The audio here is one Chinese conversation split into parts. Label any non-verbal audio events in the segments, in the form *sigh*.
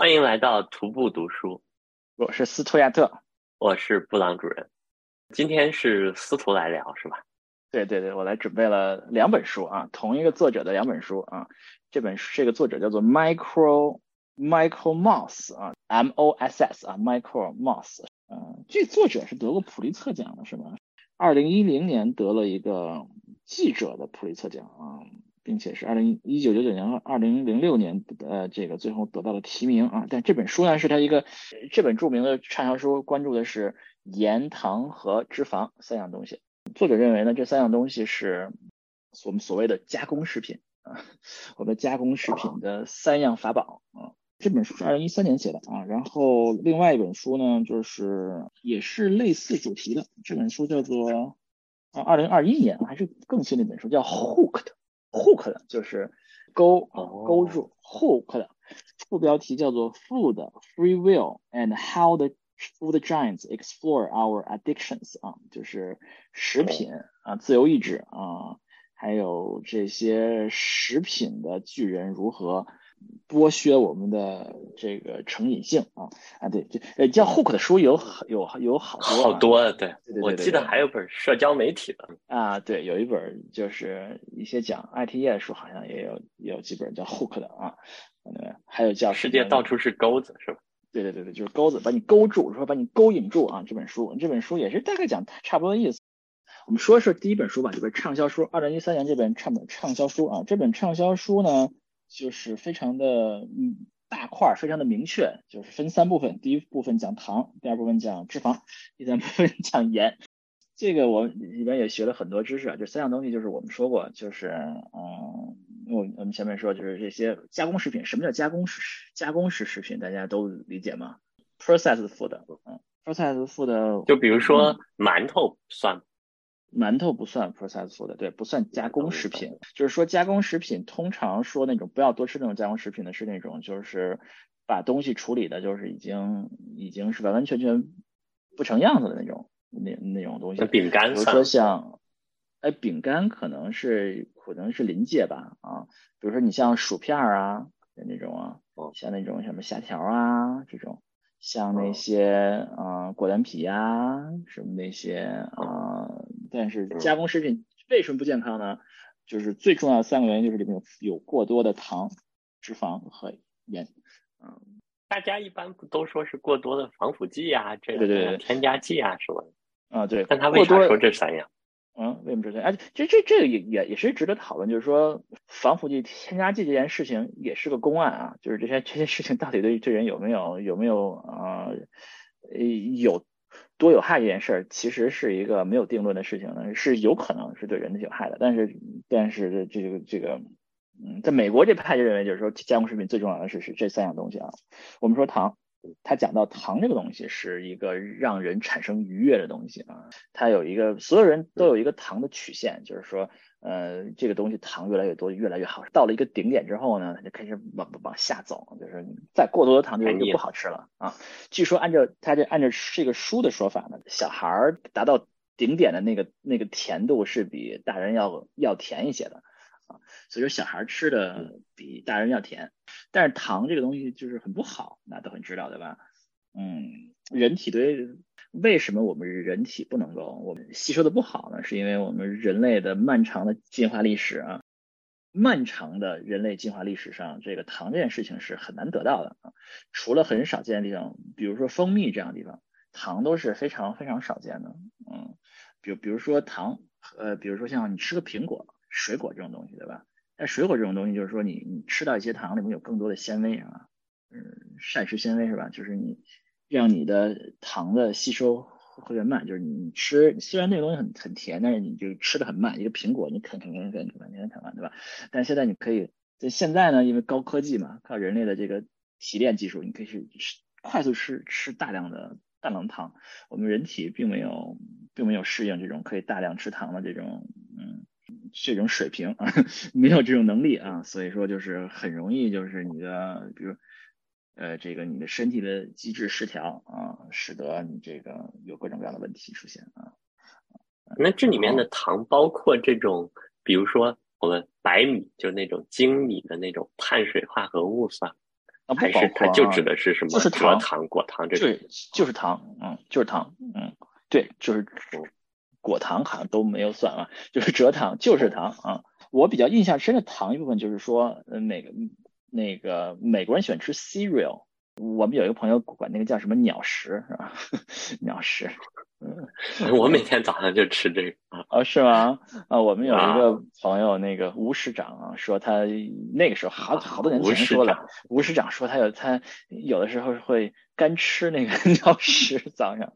欢迎来到徒步读书，我是斯图亚特，我是布朗主任。今天是司徒来聊是吧？对对对，我来准备了两本书啊，同一个作者的两本书啊。这本这个作者叫做 Michael Michael Moss 啊，M O S S 啊，Michael Moss。嗯，这作者是得过普利策奖的是吧？二零一零年得了一个记者的普利策奖啊。并且是二零一九九九年和二零零六年呃这个最后得到了提名啊，但这本书呢是他一个这本著名的畅销书，关注的是盐、糖和脂肪三样东西。作者认为呢，这三样东西是我们所谓的加工食品啊，我们加工食品的三样法宝啊。这本书是二零一三年写的啊，然后另外一本书呢就是也是类似主题的，这本书叫做啊二零二一年还是更新的一本书叫 Hooked。Hook 的就是勾勾住 hook 的副标题叫做 Food Free Will and How the Food Giants Explore Our Addictions 啊，就是食品啊自由意志啊，还有这些食品的巨人如何。剥削我们的这个成瘾性啊啊对，这呃叫 Hook 的书有有有好多好多对，我记得还有本社交媒体的啊，对，有一本就是一些讲 IT 业的书，好像也有也有几本叫 Hook 的啊，对，还有叫世界到处是钩子是吧？对对对对，就是钩子把你勾住，说把你勾引住啊。这本书这本书也是大概讲差不多的意思。我们说说第一本书吧，这本畅销书，二零一三年这本畅畅销书啊，这本畅销书呢。就是非常的嗯大块，非常的明确，就是分三部分。第一部分讲糖，第二部分讲脂肪，第三部分讲盐。这个我里边也学了很多知识啊，这三样东西就是我们说过，就是嗯，我我们前面说就是这些加工食品，什么叫加工食加工食食品？大家都理解吗？Processed food，嗯，Processed food，就比如说馒头算。馒头不算 processed food，对，不算加工食品。就是说加工食品，通常说那种不要多吃那种加工食品的是那种，就是把东西处理的，就是已经已经是完完全全不成样子的那种那那种东西。饼干，比如说像，哎，饼干可能是可能是临界吧啊。比如说你像薯片啊那种啊，像那种什么虾条啊这种，像那些啊果丹皮呀什么那些啊。但是加工食品为什么不健康呢？就是最重要的三个原因，就是里面有有过多的糖、脂肪和盐。嗯，大家一般不都说是过多的防腐剂啊，这对对对，添加剂啊什么的。啊，对。但他为啥说这三样？嗯，为什么这三样？哎，这这这个也也也是值得讨论，就是说防腐剂、添加剂这件事情也是个公案啊，就是这些这些事情到底对这人有没有有没有啊有。多有害这件事儿，其实是一个没有定论的事情呢，是有可能是对人体有害的。但是，但是这这个这个，嗯，在美国这派就认为，就是说加工食品最重要的是是这三样东西啊。我们说糖，他讲到糖这个东西是一个让人产生愉悦的东西啊，它有一个所有人都有一个糖的曲线，就是说。呃，这个东西糖越来越多，越来越好。到了一个顶点之后呢，它就开始往往下走，就是再过多的糖就就不好吃了啊。据说按照他这按照这个书的说法呢，小孩儿达到顶点的那个那个甜度是比大人要要甜一些的啊。所以说小孩吃的比大人要甜，但是糖这个东西就是很不好，那都很知道对吧？嗯，人体对。为什么我们人体不能够我们吸收的不好呢？是因为我们人类的漫长的进化历史啊，漫长的人类进化历史上，这个糖这件事情是很难得到的啊。除了很少见的地方，比如说蜂蜜这样的地方，糖都是非常非常少见的。嗯，比比如说糖，呃，比如说像你吃个苹果、水果这种东西，对吧？但水果这种东西，就是说你你吃到一些糖里面有更多的纤维啊，嗯，膳食纤维是吧？就是你。让你的糖的吸收会变慢，就是你吃虽然那个东西很很甜，但是你就吃的很慢。一个苹果你啃啃啃啃啃啃啃完，对吧？但现在你可以在现在呢，因为高科技嘛，靠人类的这个提炼技术，你可以去吃快速吃吃大量的大量糖。我们人体并没有并没有适应这种可以大量吃糖的这种嗯这种水平啊，*laughs* 没有这种能力啊，所以说就是很容易就是你的比如。呃，这个你的身体的机制失调啊，使得你这个有各种各样的问题出现啊。那这里面的糖包括这种，比如说我们白米，就是那种精米的那种碳水化合物算？啊，还是它就指的是什么？就是蔗糖、果糖这种？就是糖，嗯，就是糖，嗯，对，就是果糖好像都没有算啊，就是蔗糖，就是糖啊。我比较印象深的糖一部分就是说，呃，那个那个美国人喜欢吃 cereal。我们有一个朋友管那个叫什么鸟食是吧？*laughs* 鸟食，嗯，*laughs* 我每天早上就吃这个啊，是吗？啊，我们有一个朋友，那个吴市长啊，说他那个时候好好多年前说了，吴市长说他有他有的时候会干吃那个 *laughs* 鸟食早上。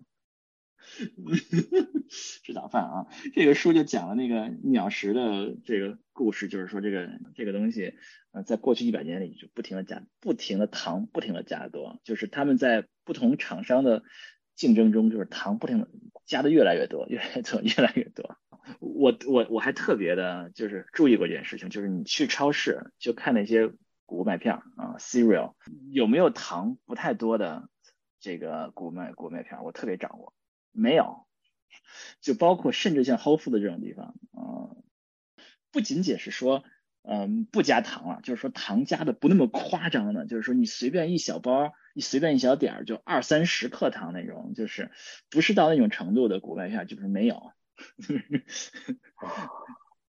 *laughs* 吃早饭啊！这个书就讲了那个鸟食的这个故事，就是说这个这个东西，呃，在过去一百年里就不停的加，不停的糖，不停的加多，就是他们在不同厂商的竞争中，就是糖不停的加的越来越多，越来越多，越来越多。我我我还特别的就是注意过这件事情，就是你去超市就看那些谷物麦片啊，cereal 有没有糖不太多的这个谷麦谷麦片，我特别掌握。没有，就包括甚至像 Whole Foods 这种地方，嗯，不仅仅是说，嗯，不加糖了，就是说糖加的不那么夸张的，就是说你随便一小包，你随便一小点儿，就二三十克糖那种，就是不是到那种程度的谷麦片，就是没有。*laughs*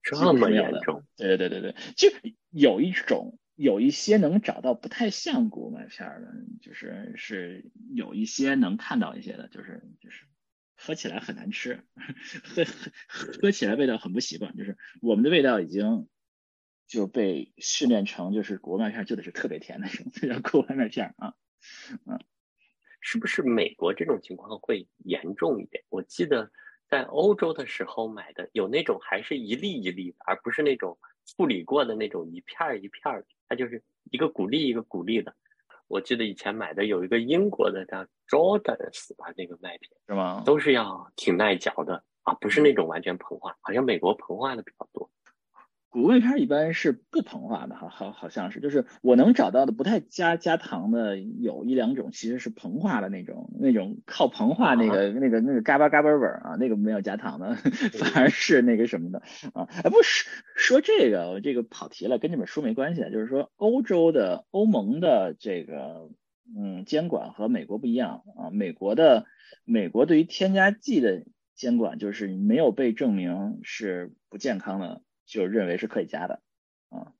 这么严重？对对对对对，就有一种，有一些能找到不太像谷麦片的，就是是有一些能看到一些的，就是就是。喝起来很难吃，喝喝喝起来味道很不习惯。就是我们的味道已经就被训练成，就是国外片就得是特别甜的那种，叫国外片啊。嗯，是不是美国这种情况会严重一点？我记得在欧洲的时候买的有那种还是一粒一粒的，而不是那种处理过的那种一片一片的，它就是一个谷粒一个谷粒的。我记得以前买的有一个英国的叫 Jordans 吧，那个麦片是吗？都是要挺耐嚼的啊，不是那种完全膨化，好像美国膨化的比较多。谷味片一般是不膨化的，好好好像是，就是我能找到的不太加加糖的有一两种，其实是膨化的那种，那种靠膨化那个那个那个嘎巴嘎巴味儿啊，那个没有加糖的，反而是那个什么的啊。哎，不是说这个，我这个跑题了，跟这本书没关系，就是说欧洲的欧盟的这个嗯监管和美国不一样啊，美国的美国对于添加剂的监管就是没有被证明是不健康的。就认为是可以加的啊，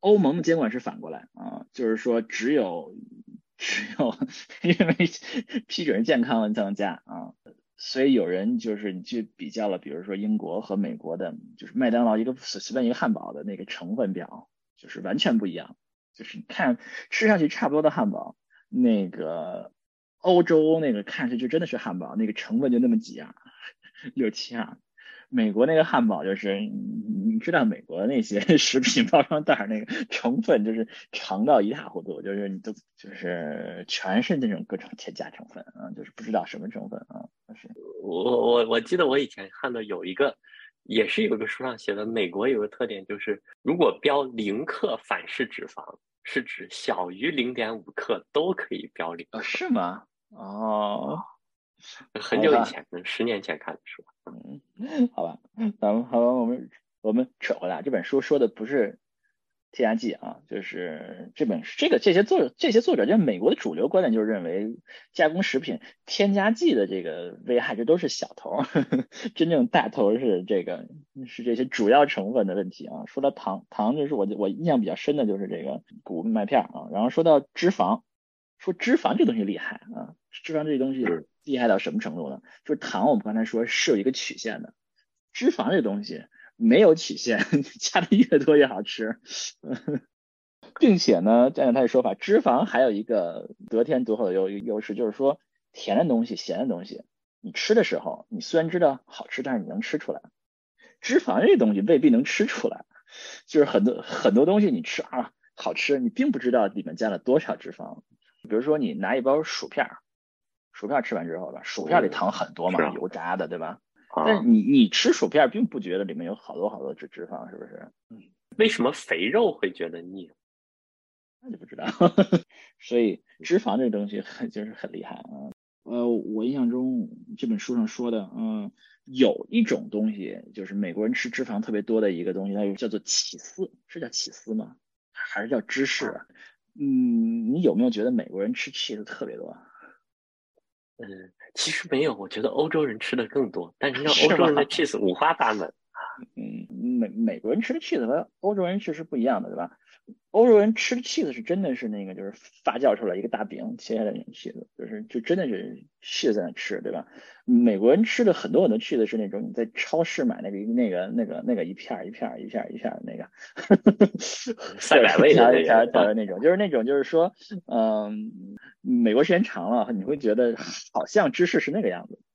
欧盟的监管是反过来啊，就是说只有只有因为批准健康了才能加啊，所以有人就是你去比较了，比如说英国和美国的，就是麦当劳一个随便一个汉堡的那个成分表，就是完全不一样，就是你看吃上去差不多的汉堡，那个欧洲那个看上去就真的是汉堡，那个成分就那么几样，*laughs* 六七样。美国那个汉堡就是，你知道美国那些 *laughs* 食品包装袋那个成分就是长到一塌糊涂，就是你都就是全是那种各种添加成分啊，就是不知道什么成分啊。是我我我记得我以前看到有一个，也是有个书上写的，美国有个特点就是，如果标零克反式脂肪，是指小于零点五克都可以标零。是吗？哦。很久以前，十年前看的书。嗯，好吧，咱们好吧，我们我们扯回来，这本书说的不是添加剂啊，就是这本这个这些作者这些作者，就美国的主流观点就是认为加工食品添加剂的这个危害，这都是小头，*laughs* 真正大头是这个是这些主要成分的问题啊。说到糖，糖就是我我印象比较深的就是这个谷麦片啊，然后说到脂肪，说脂肪这东西厉害啊，脂肪这东西。厉害到什么程度呢？就是糖，我们刚才说是有一个曲线的，脂肪这东西没有曲线，*laughs* 加的越多越好吃，*laughs* 并且呢，按照他的说法，脂肪还有一个得天独厚的优优势，就是说甜的东西、咸的东西，你吃的时候，你虽然知道好吃，但是你能吃出来；脂肪这东西未必能吃出来，就是很多很多东西你吃啊好吃，你并不知道里面加了多少脂肪。比如说你拿一包薯片。薯片吃完之后吧，薯片里糖很多嘛，油炸的，对吧？但你你吃薯片并不觉得里面有好多好多脂脂肪，是不是？嗯。为什么肥肉会觉得腻？那就不知道。*laughs* 所以脂肪这个东西很就是很厉害啊。呃，我印象中这本书上说的，嗯，有一种东西就是美国人吃脂肪特别多的一个东西，它叫做起司，是叫起司吗？还是叫芝士？嗯，你有没有觉得美国人吃 cheese 特别多？嗯，其实没有，我觉得欧洲人吃的更多，但是像欧洲人的 cheese 五花八门。嗯，美美国人吃的 cheese 和欧洲人确实不一样的，对吧？欧洲人吃的 cheese 是真的是那个，就是发酵出来一个大饼切下来那种 cheese，就是就真的是 cheese 在那吃，对吧？美国人吃的很多很多 cheese 是那种你在超市买那个那个那个那个一片一片一片一片的那个，*laughs* 三百味的那的那种，就是那种就是说，嗯，美国时间长了，你会觉得好像芝士是那个样子啊，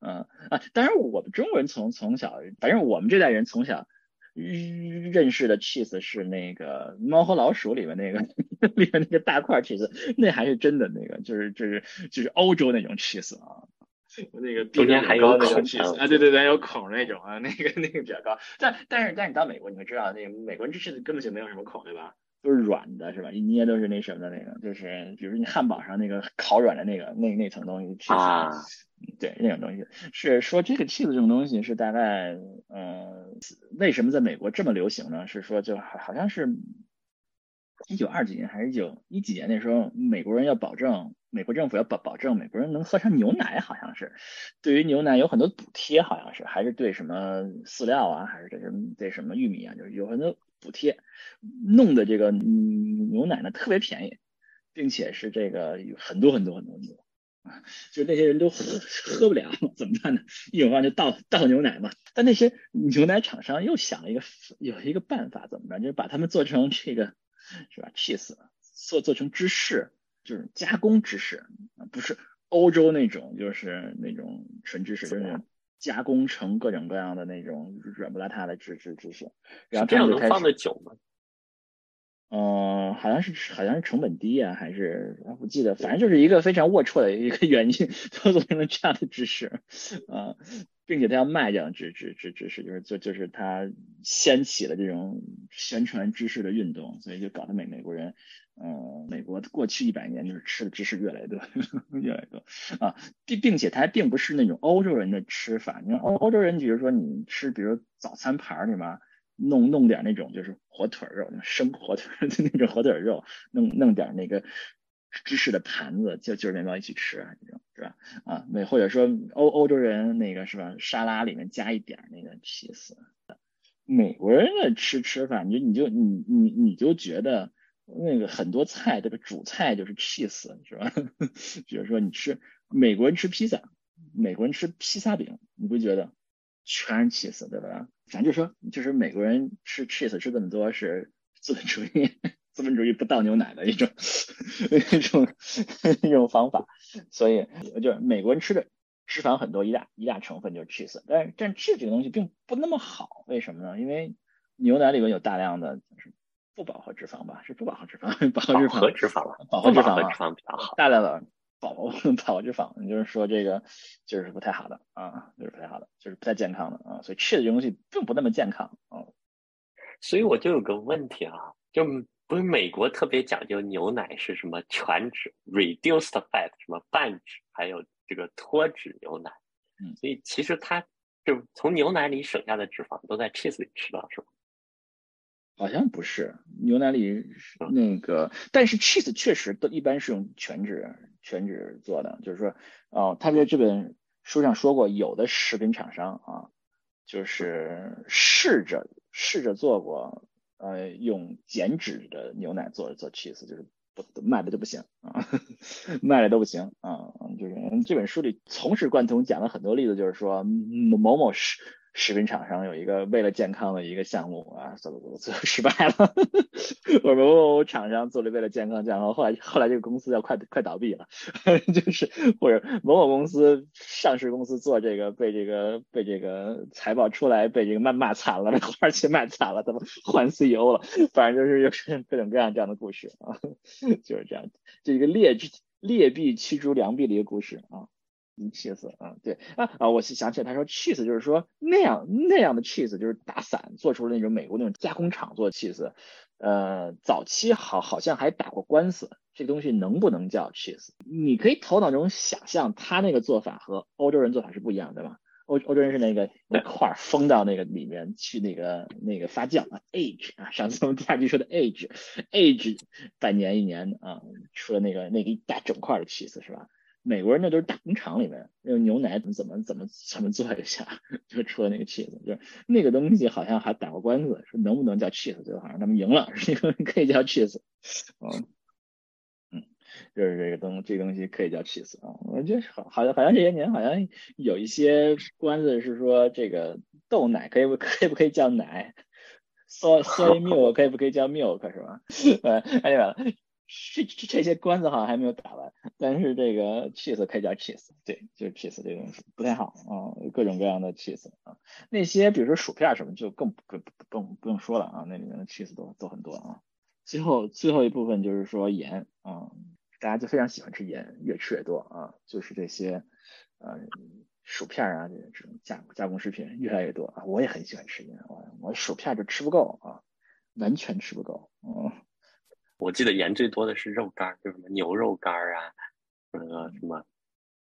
嗯啊，当然我们中国人从从小，反正我们这代人从小。认识的 cheese 是那个猫和老鼠里面那个 *laughs* 里面那个大块 cheese，那还是真的那个，就是就是就是欧洲那种 cheese 啊，*laughs* 那个中间还有孔 cheese 啊，对对对，有孔那种啊，那个那个比较高。但但是但是你到美国你会知道，那个美国人吃 cheese 根本就没有什么孔，对吧？都是软的，是吧？一捏都是那什么的那个，就是比如你汉堡上那个烤软的那个那那层东西 cheese。对那种东西是说这个 cheese 这种东西是大概嗯，为什么在美国这么流行呢？是说就好好像是一九二几年还是一九一几年那时候，美国人要保证美国政府要保保证美国人能喝上牛奶，好像是对于牛奶有很多补贴，好像是还是对什么饲料啊，还是对什么对什么玉米啊，就是有很多补贴，弄的这个牛奶呢特别便宜，并且是这个有很多很多很多很多。就那些人都喝喝不了，怎么办呢？一有饭就倒倒牛奶嘛。但那些牛奶厂商又想了一个有一个办法，怎么办？就是把它们做成这个是吧？cheese 做做成芝士，就是加工芝士不是欧洲那种，就是那种纯芝士，就是加工成各种各样的那种软不拉塌的芝芝芝士。然后这样能放的久吗？嗯，好像是好像是成本低啊，还是不记得，反正就是一个非常龌龊的一个原因，做成了这样的知识啊，并且他要卖这样知知知知识，就是就就是他掀起了这种宣传知识的运动，所以就搞得美美国人，嗯，美国过去一百年就是吃的知识越来越多，*laughs* 越来越多啊，并并且它还并不是那种欧洲人的吃法，你看欧欧洲人，比如说你吃，比如早餐盘里面。弄弄点那种就是火腿肉，生火腿的那种火腿肉，弄弄点那个芝士的盘子，就就是面包一起吃啊，这种是吧？啊，美或者说欧欧洲人那个是吧？沙拉里面加一点那个 cheese。美国人的吃吃法，你就你就你你你就觉得那个很多菜这个主菜就是 cheese 是吧？*laughs* 比如说你吃美国人吃披萨，美国人吃披萨饼，你不觉得？全是 cheese，对吧？反正就说，就是美国人吃 cheese 吃这么多是资本主义，资本主义不倒牛奶的一种 *laughs* 一种一种方法。所以就是美国人吃的脂肪很多，一大一大成分就是 cheese。但是但 cheese 这个东西并不那么好，为什么呢？因为牛奶里面有大量的就是不饱和脂肪吧？是不饱和脂肪，*laughs* 饱和脂肪，饱和脂肪，饱和脂肪比较好，大量的。饱 *laughs* 饱和脂肪，就是说这个就是不太好的啊，就是不太好的，就是不太健康的啊，所以吃的这东西并不那么健康啊。所以我就有个问题啊，就不是美国特别讲究牛奶是什么全脂 （reduced fat） 什么半脂，还有这个脱脂牛奶，嗯，所以其实它就从牛奶里省下的脂肪都在 cheese 里吃到，是吧？好像不是牛奶里那个，但是 cheese 确实都一般是用全脂。全脂做的，就是说，哦，他在这本书上说过，有的食品厂商啊，就是试着试着做过，呃，用减脂的牛奶做做 cheese，就是不卖的都不行啊，*laughs* 卖的都不行啊，就是这本书里从始贯通讲了很多例子，就是说某某某是。食品厂商有一个为了健康的一个项目啊，做做做最后失败了。我们某某厂商做了为了健康健康，后来后来这个公司要快快倒闭了，*laughs* 就是或者某某公司上市公司做这个被这个被这个财报出来被这个谩骂惨了，而且骂惨了，怎么换 CEO 了？反正就是有各种各样这样的故事啊，*laughs* 就是这样，这一个劣劣币驱逐良币的一个故事啊。Cheese 啊，对啊啊，我想起来，他说 cheese 就是说那样那样的 cheese 就是打散做出了那种美国那种加工厂做的 cheese，呃，早期好好像还打过官司，这个东西能不能叫 cheese？你可以头脑中想象他那个做法和欧洲人做法是不一样，对吧？欧欧洲人是那个那块封到那个里面去那个那个发酵啊，age 啊，上次我们第二句说的 age，age 半年一年啊，出了那个那个一大整块的 cheese 是吧？美国人那都是大工厂里面用牛奶怎么怎么怎么怎么做一下，*laughs* 就出了那个 cheese，就是那个东西好像还打过官司，说能不能叫 cheese，最后好像他们赢了，*laughs* 可以叫 cheese，嗯嗯，就是这个东这个东西可以叫 cheese 啊，我觉得好好像好像这些年好像有一些官司是说这个豆奶可以不 *laughs* 可以不可以叫奶，soy soy milk 可以不可以叫 milk 是吧？呃，哎呀。这这些关子好像还没有打完，但是这个 cheese 可以叫 cheese，对，就是 cheese 这个东西不太好啊，各种各样的 cheese 啊，那些比如说薯片什么就更不不不不用说了啊，那里面的 cheese 都都很多啊。最后最后一部分就是说盐啊，大家就非常喜欢吃盐，越吃越多啊，就是这些呃薯片啊这种加加工食品越来越多啊，我也很喜欢吃盐，我我薯片就吃不够啊，完全吃不够嗯。我记得盐最多的是肉干，就是什么牛肉干啊，那个什么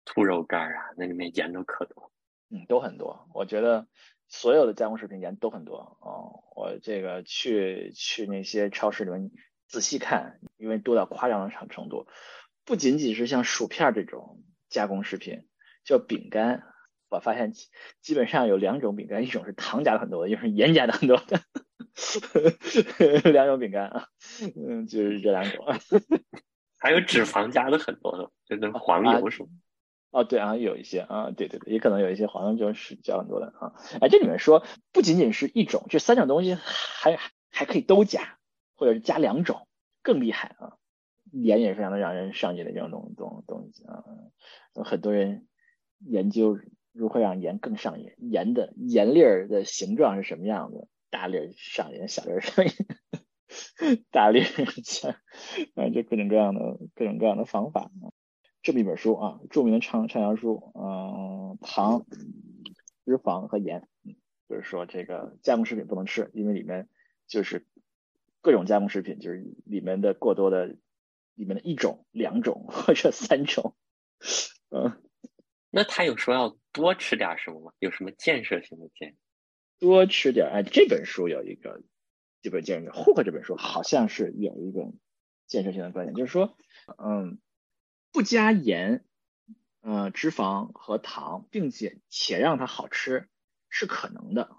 兔肉干啊，那里面盐都可多。嗯，都很多。我觉得所有的加工食品盐都很多。哦，我这个去去那些超市里面仔细看，因为多到夸张的程程度，不仅仅是像薯片这种加工食品，就饼干，我发现基本上有两种饼干，一种是糖加的很多的，一种是盐加的很多的。*laughs* 两种饼干啊，嗯，就是这两种，*laughs* 还有脂肪加的很多的，就那黄油是吗？哦，对啊，有一些啊，对对对，也可能有一些黄油就是加很多的啊。哎，这里面说不仅仅是一种，这三种东西还还可以都加，或者是加两种，更厉害啊！盐也是非常的让人上瘾的这种东东东西啊，很多人研究如何让盐更上瘾，盐的盐粒儿的形状是什么样的？大粒儿上瘾，小粒儿上瘾，*laughs* 大粒加，啊，就各种各样的各种各样的方法。这么一本书啊，著名的畅畅销书，嗯，糖、脂肪和盐，就是说这个加工食品不能吃，因为里面就是各种加工食品，就是里面的过多的，里面的一种、两种或者三种，嗯。那他有说要多吃点什么吗？有什么建设性的建议？多吃点哎，这本书有一个基本建议。霍克这本书好像是有一个建设性的观点，就是说，嗯，不加盐、嗯脂肪和糖，并且且让它好吃是可能的。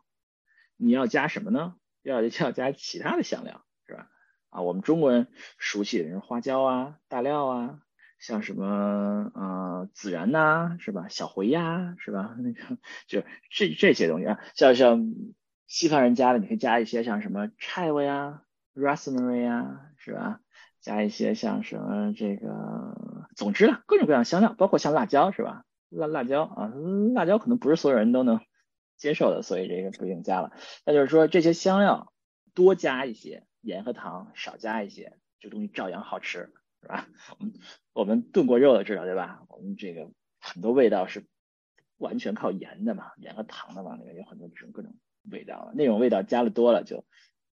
你要加什么呢？要要加其他的香料，是吧？啊，我们中国人熟悉的是花椒啊、大料啊。像什么呃孜然呐，是吧？小茴呀，是吧？*laughs* 那个就这这些东西啊，像像西方人加的，你可以加一些像什么 chive 呀，rosemary 呀，是吧？加一些像什么这个，总之啊，各种各样香料，包括像辣椒，是吧？辣辣椒啊，辣椒可能不是所有人都能接受的，所以这个不用加了。那就是说这些香料多加一些，盐和糖少加一些，这东西照样好吃。是吧？我们我们炖过肉的知道对吧？我们这个很多味道是完全靠盐的嘛，盐和糖的嘛，里面有很多这种各种味道，那种味道加的多了就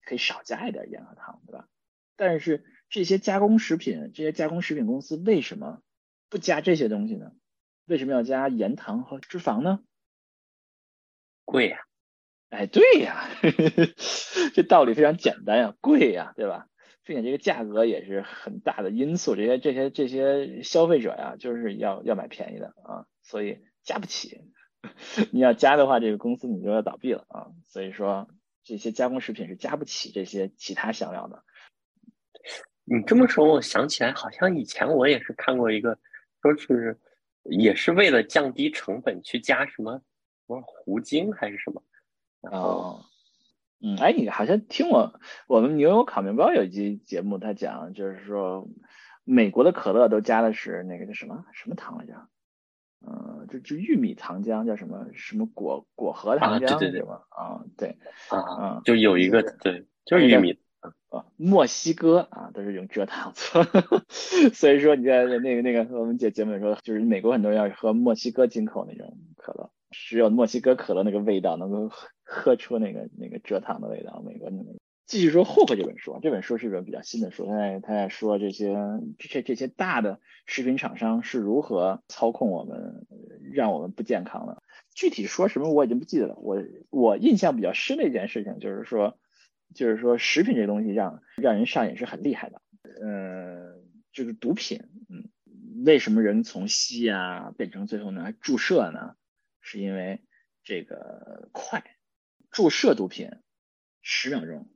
可以少加一点盐和糖，对吧？但是这些加工食品，这些加工食品公司为什么不加这些东西呢？为什么要加盐、糖和脂肪呢？贵呀！哎，对呀，*laughs* 这道理非常简单呀，贵呀，对吧？并且这个价格也是很大的因素，这些这些这些消费者呀，就是要要买便宜的啊，所以加不起。*laughs* 你要加的话，这个公司你就要倒闭了啊。所以说，这些加工食品是加不起这些其他香料的。你这么说，我想起来，好像以前我也是看过一个，说是也是为了降低成本去加什么什么糊精还是什么，然后。嗯，哎，你好像听我我们牛油烤面包有一期节目，他讲就是说，美国的可乐都加的是那个叫什么什么糖来着？嗯，就就玉米糖浆叫什么什么果果核糖浆对对吗？啊，对，啊，就有一个对，就是玉米啊，墨西哥啊都是用蔗糖做，*laughs* 所以说你在那个那个我们姐节目里说，就是美国很多人要喝墨西哥进口那种可乐。只有墨西哥可乐那个味道能够喝出那个那个蔗糖的味道。美国那继续说霍克这本书，这本书是一本比较新的书，他在他在说这些这些这些大的食品厂商是如何操控我们让我们不健康的。具体说什么我已经不记得了。我我印象比较深的一件事情就是说，就是说食品这东西让让人上瘾是很厉害的。呃，就是毒品，嗯，为什么人从吸啊变成最后呢注射呢？是因为这个快，注射毒品十秒钟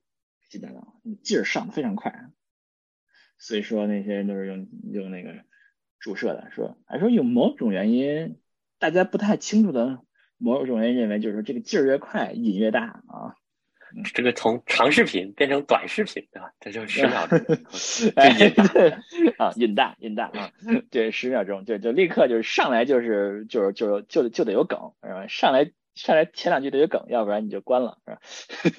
进大脑，劲儿上的非常快。所以说那些人都是用用那个注射的，说还说有某种原因，大家不太清楚的某种原因认为就是说这个劲儿越快瘾越大啊。这个从长视频变成短视频，对吧？这就十秒钟，*laughs* 啊，瘾大瘾大啊，对，十秒钟就就立刻就是上来就是就是就是就就得有梗，是吧？上来上来前两句得有梗，要不然你就关了，是吧？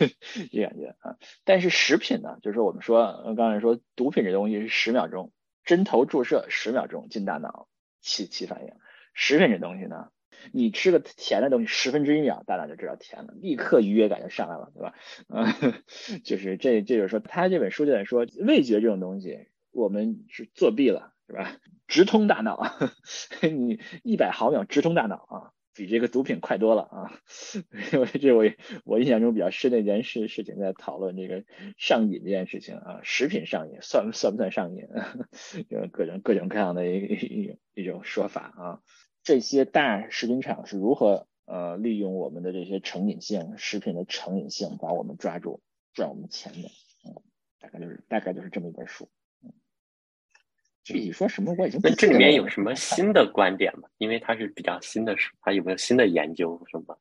*laughs* 这感觉啊。但是食品呢，就是我们说刚才说毒品这东西是十秒钟，针头注射十秒钟进大脑起起反应，食品这东西呢？你吃个甜的东西，十分之一秒，大脑就知道甜了，立刻愉悦感就上来了，对吧？嗯，*laughs* 就是这，这就是说，他这本书就在说，味觉这种东西，我们是作弊了，是吧？直通大脑，*laughs* 你一百毫秒直通大脑啊，比这个毒品快多了啊！*laughs* 因为这我我印象中比较深的一件事事情，在讨论这个上瘾这件事情啊，食品上瘾算算不算上瘾？*laughs* 有各种各种各样的一一一种说法啊。这些大食品厂是如何呃利用我们的这些成瘾性食品的成瘾性，把我们抓住赚我们钱的？嗯，大概就是大概就是这么一本书。嗯，具体说什么我已经那这里面有什么新的观点吗？因为它是比较新的书，它有没有新的研究什么？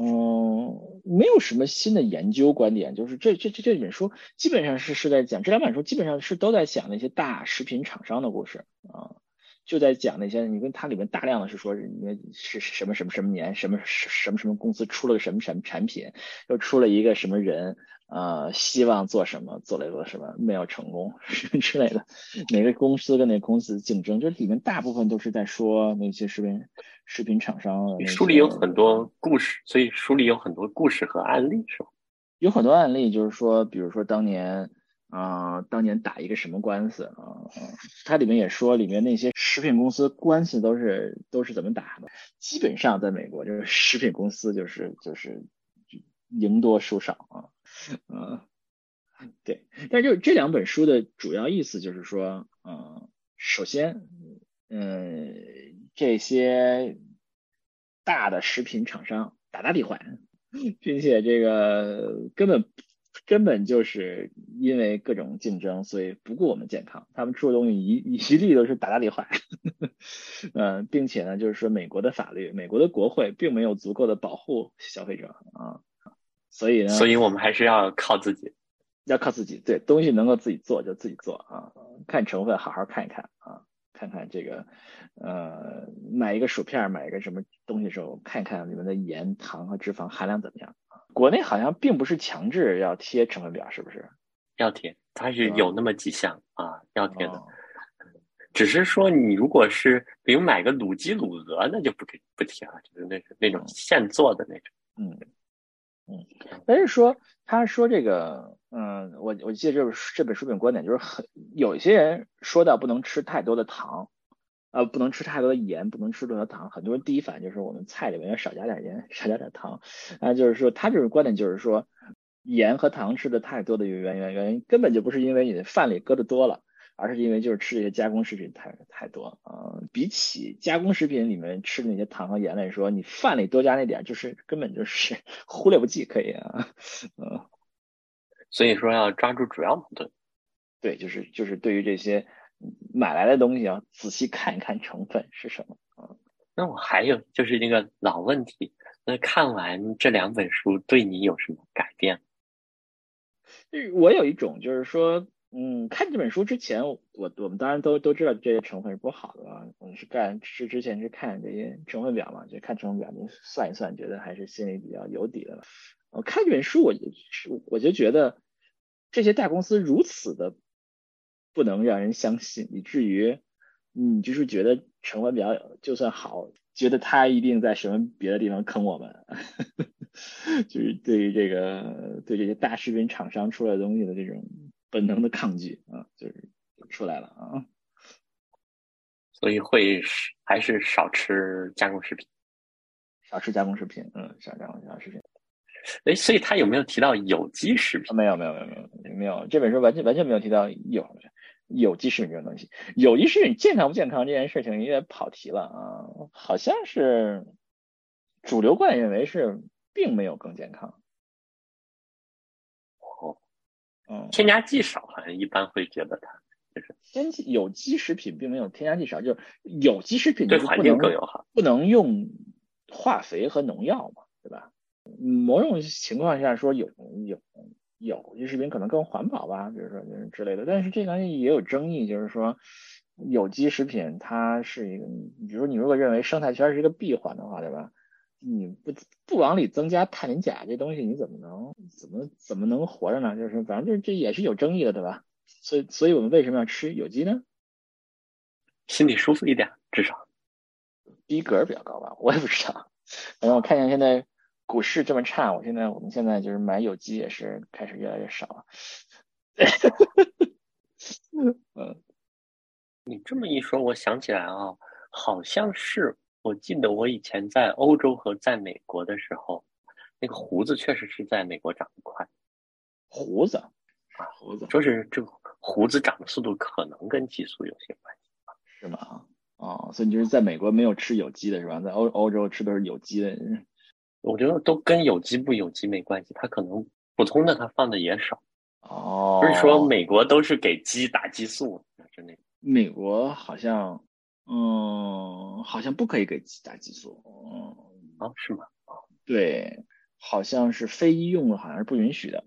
嗯，没有什么新的研究观点，就是这这这这本书基本上是是在讲这两本书基本上是都在讲那些大食品厂商的故事啊。就在讲那些，你跟它里面大量的是说，人家是什么什么什么年，什么什么什么公司出了个什么什么产品，又出了一个什么人，呃，希望做什么，做了一个什么没有成功 *laughs* 之类的，哪个公司跟哪个公司竞争，这里面大部分都是在说那些食品食品厂商。书里有很多故事，所以书里有很多故事和案例，是吧？有很多案例，就是说，比如说当年。啊，当年打一个什么官司啊？它里面也说，里面那些食品公司官司都是都是怎么打的？基本上在美国，就是食品公司就是就是赢多输少啊。嗯，对。但就这两本书的主要意思就是说，嗯，首先，嗯，这些大的食品厂商打打底坏，并且这个根本。根本就是因为各种竞争，所以不顾我们健康。他们出的东西一一律都是打打理坏，嗯，*laughs* 并且呢，就是说美国的法律、美国的国会并没有足够的保护消费者啊，所以呢，所以我们还是要靠自己，要靠自己。对，东西能够自己做就自己做啊，看成分好好看一看啊，看看这个呃，买一个薯片，买一个什么东西的时候，看看里面的盐、糖和脂肪含量怎么样。国内好像并不是强制要贴成分表，是不是？要贴，它是有那么几项啊，要贴的。只是说你如果是比如买个卤鸡、卤鹅，那就不给不贴了，就是那那种现做的那种。嗯嗯。但是说他说这个，嗯，我我记得这这本书本观点就是很有些人说到不能吃太多的糖。呃，不能吃太多的盐，不能吃太多糖。很多人第一反应就是我们菜里面要少加点盐，少加点糖。啊，就是说他这种观点就是说，盐和糖吃的太多的原原原因根本就不是因为你的饭里搁的多了，而是因为就是吃这些加工食品太太多啊。比起加工食品里面吃的那些糖和盐来说，你饭里多加那点就是根本就是忽略不计，可以啊。嗯，所以说要抓住主要矛盾。对，就是就是对于这些。买来的东西要仔细看一看成分是什么啊？那我还有就是那个老问题，那看完这两本书对你有什么改变？我有一种就是说，嗯，看这本书之前，我我们当然都都知道这些成分是不好的啊。我们是干是之前是看这些成分表嘛，就看成分表，你算一算，觉得还是心里比较有底的。我看这本书，我就我就觉得这些大公司如此的。不能让人相信，以至于你就是觉得成分表就算好，觉得他一定在什么别的地方坑我们，*laughs* 就是对于这个对这些大食品厂商出来的东西的这种本能的抗拒啊，就是出来了啊。所以会是还是少吃加工食品，少吃加工食品，嗯，少加工加工食品。哎，所以他有没有提到有机食品？没有，没有，没有，没有，没有。这本书完全完全没有提到有有机食品这种东西。有机食品健康不健康这件事情有点跑题了啊，好像是主流观点认为是并没有更健康。哦，嗯，添加剂少，好像一般会觉得它就是添加有机食品并没有添加剂少，就是有机食品对环境更友好。不能用化肥和农药嘛，对吧？某种情况下说有有有机食品可能更环保吧，比如说就是之类的，但是这个也有争议，就是说有机食品它是一个，比如说你如果认为生态圈是一个闭环的话，对吧？你不不往里增加碳磷钾这东西，你怎么能怎么怎么能活着呢？就是反正这这也是有争议的，对吧？所以所以我们为什么要吃有机呢？心里舒服一点，至少逼格比较高吧，我也不知道。反正我看见现在股市这么差，我现在我们现在就是买有机也是开始越来越少了。*laughs* 嗯，你这么一说，我想起来啊，好像是我记得我以前在欧洲和在美国的时候，那个胡子确实是在美国长得快，胡子啊，胡子就是这个胡子长的速度可能跟激素有些关系。是吗？哦，所以你就是在美国没有吃有机的是吧？在欧欧洲吃都是有机的。我觉得都跟有机不有机没关系，它可能普通的它放的也少，哦，不是说美国都是给鸡打激素，就那美国好像，嗯，好像不可以给鸡打激素。嗯，啊是吗？对，好像是非医用的，好像是不允许的。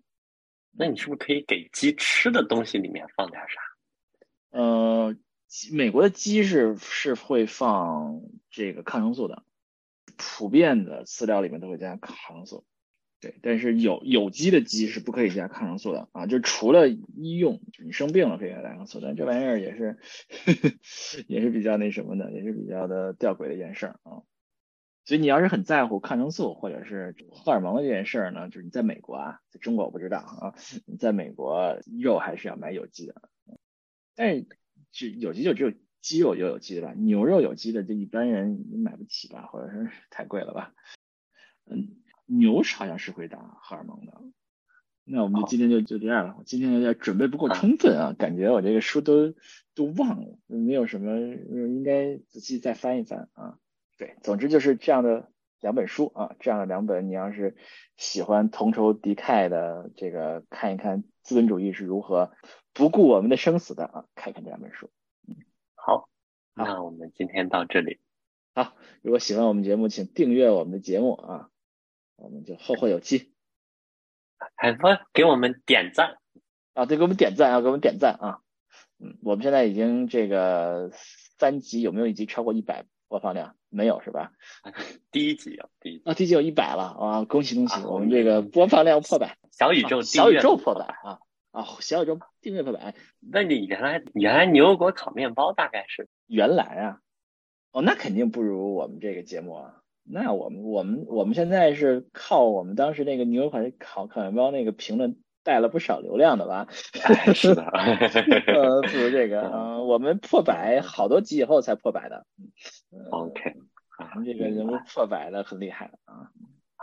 那你是不是可以给鸡吃的东西里面放点啥？呃，美国的鸡是是会放这个抗生素的，普遍的饲料里面都会加抗生素。对，但是有有机的鸡是不可以加抗生素的啊，就除了医用，就你生病了可以加抗生素，但这玩意儿也是 *laughs* 也是比较那什么的，也是比较的吊诡的一件事儿啊。所以你要是很在乎抗生素或者是荷尔蒙的这件事儿呢，就是你在美国啊，在中国我不知道啊，你在美国肉还是要买有机的，但是只有机就只有鸡肉就有机的吧，牛肉有机的这一般人买不起吧，或者是太贵了吧？嗯，牛好像是会打荷尔蒙的。那我们就今天就就这样了。我今天有点准备不够充分啊，感觉我这个书都都忘了，没有什么，应该仔细再翻一翻啊。对，总之就是这样的两本书啊，这样的两本，你要是喜欢同仇敌忾的这个，看一看资本主义是如何不顾我们的生死的啊，看一看这两本书。好，那我们今天到这里。好，如果喜欢我们节目，请订阅我们的节目啊，我们就后会有期还不给我们点赞啊，对，给我们点赞啊，给我们点赞啊。嗯，我们现在已经这个三集有没有一集超过一百播放量？没有是吧？*laughs* 第一集有第一集啊，第一集有一百了啊！恭喜恭喜，啊我们这个播放量破百，小宇宙啊小宇宙破百啊啊！小宇宙订阅破百，那你原来原来牛油果烤面包大概是原来啊，哦，那肯定不如我们这个节目啊。那我们我们我们现在是靠我们当时那个牛油烤烤烤面包那个评论带了不少流量的吧？*laughs* 哎是的，*laughs* 呃，不如这个，呃，我们破百好多集以后才破百的。呃 OK，我们这个人物破百的很厉害了啊，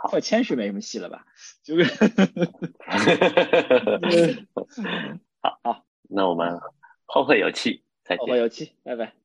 破千是没什么戏了吧？*laughs* 就是好好，那我们后会有期，再见后会。有期，拜拜。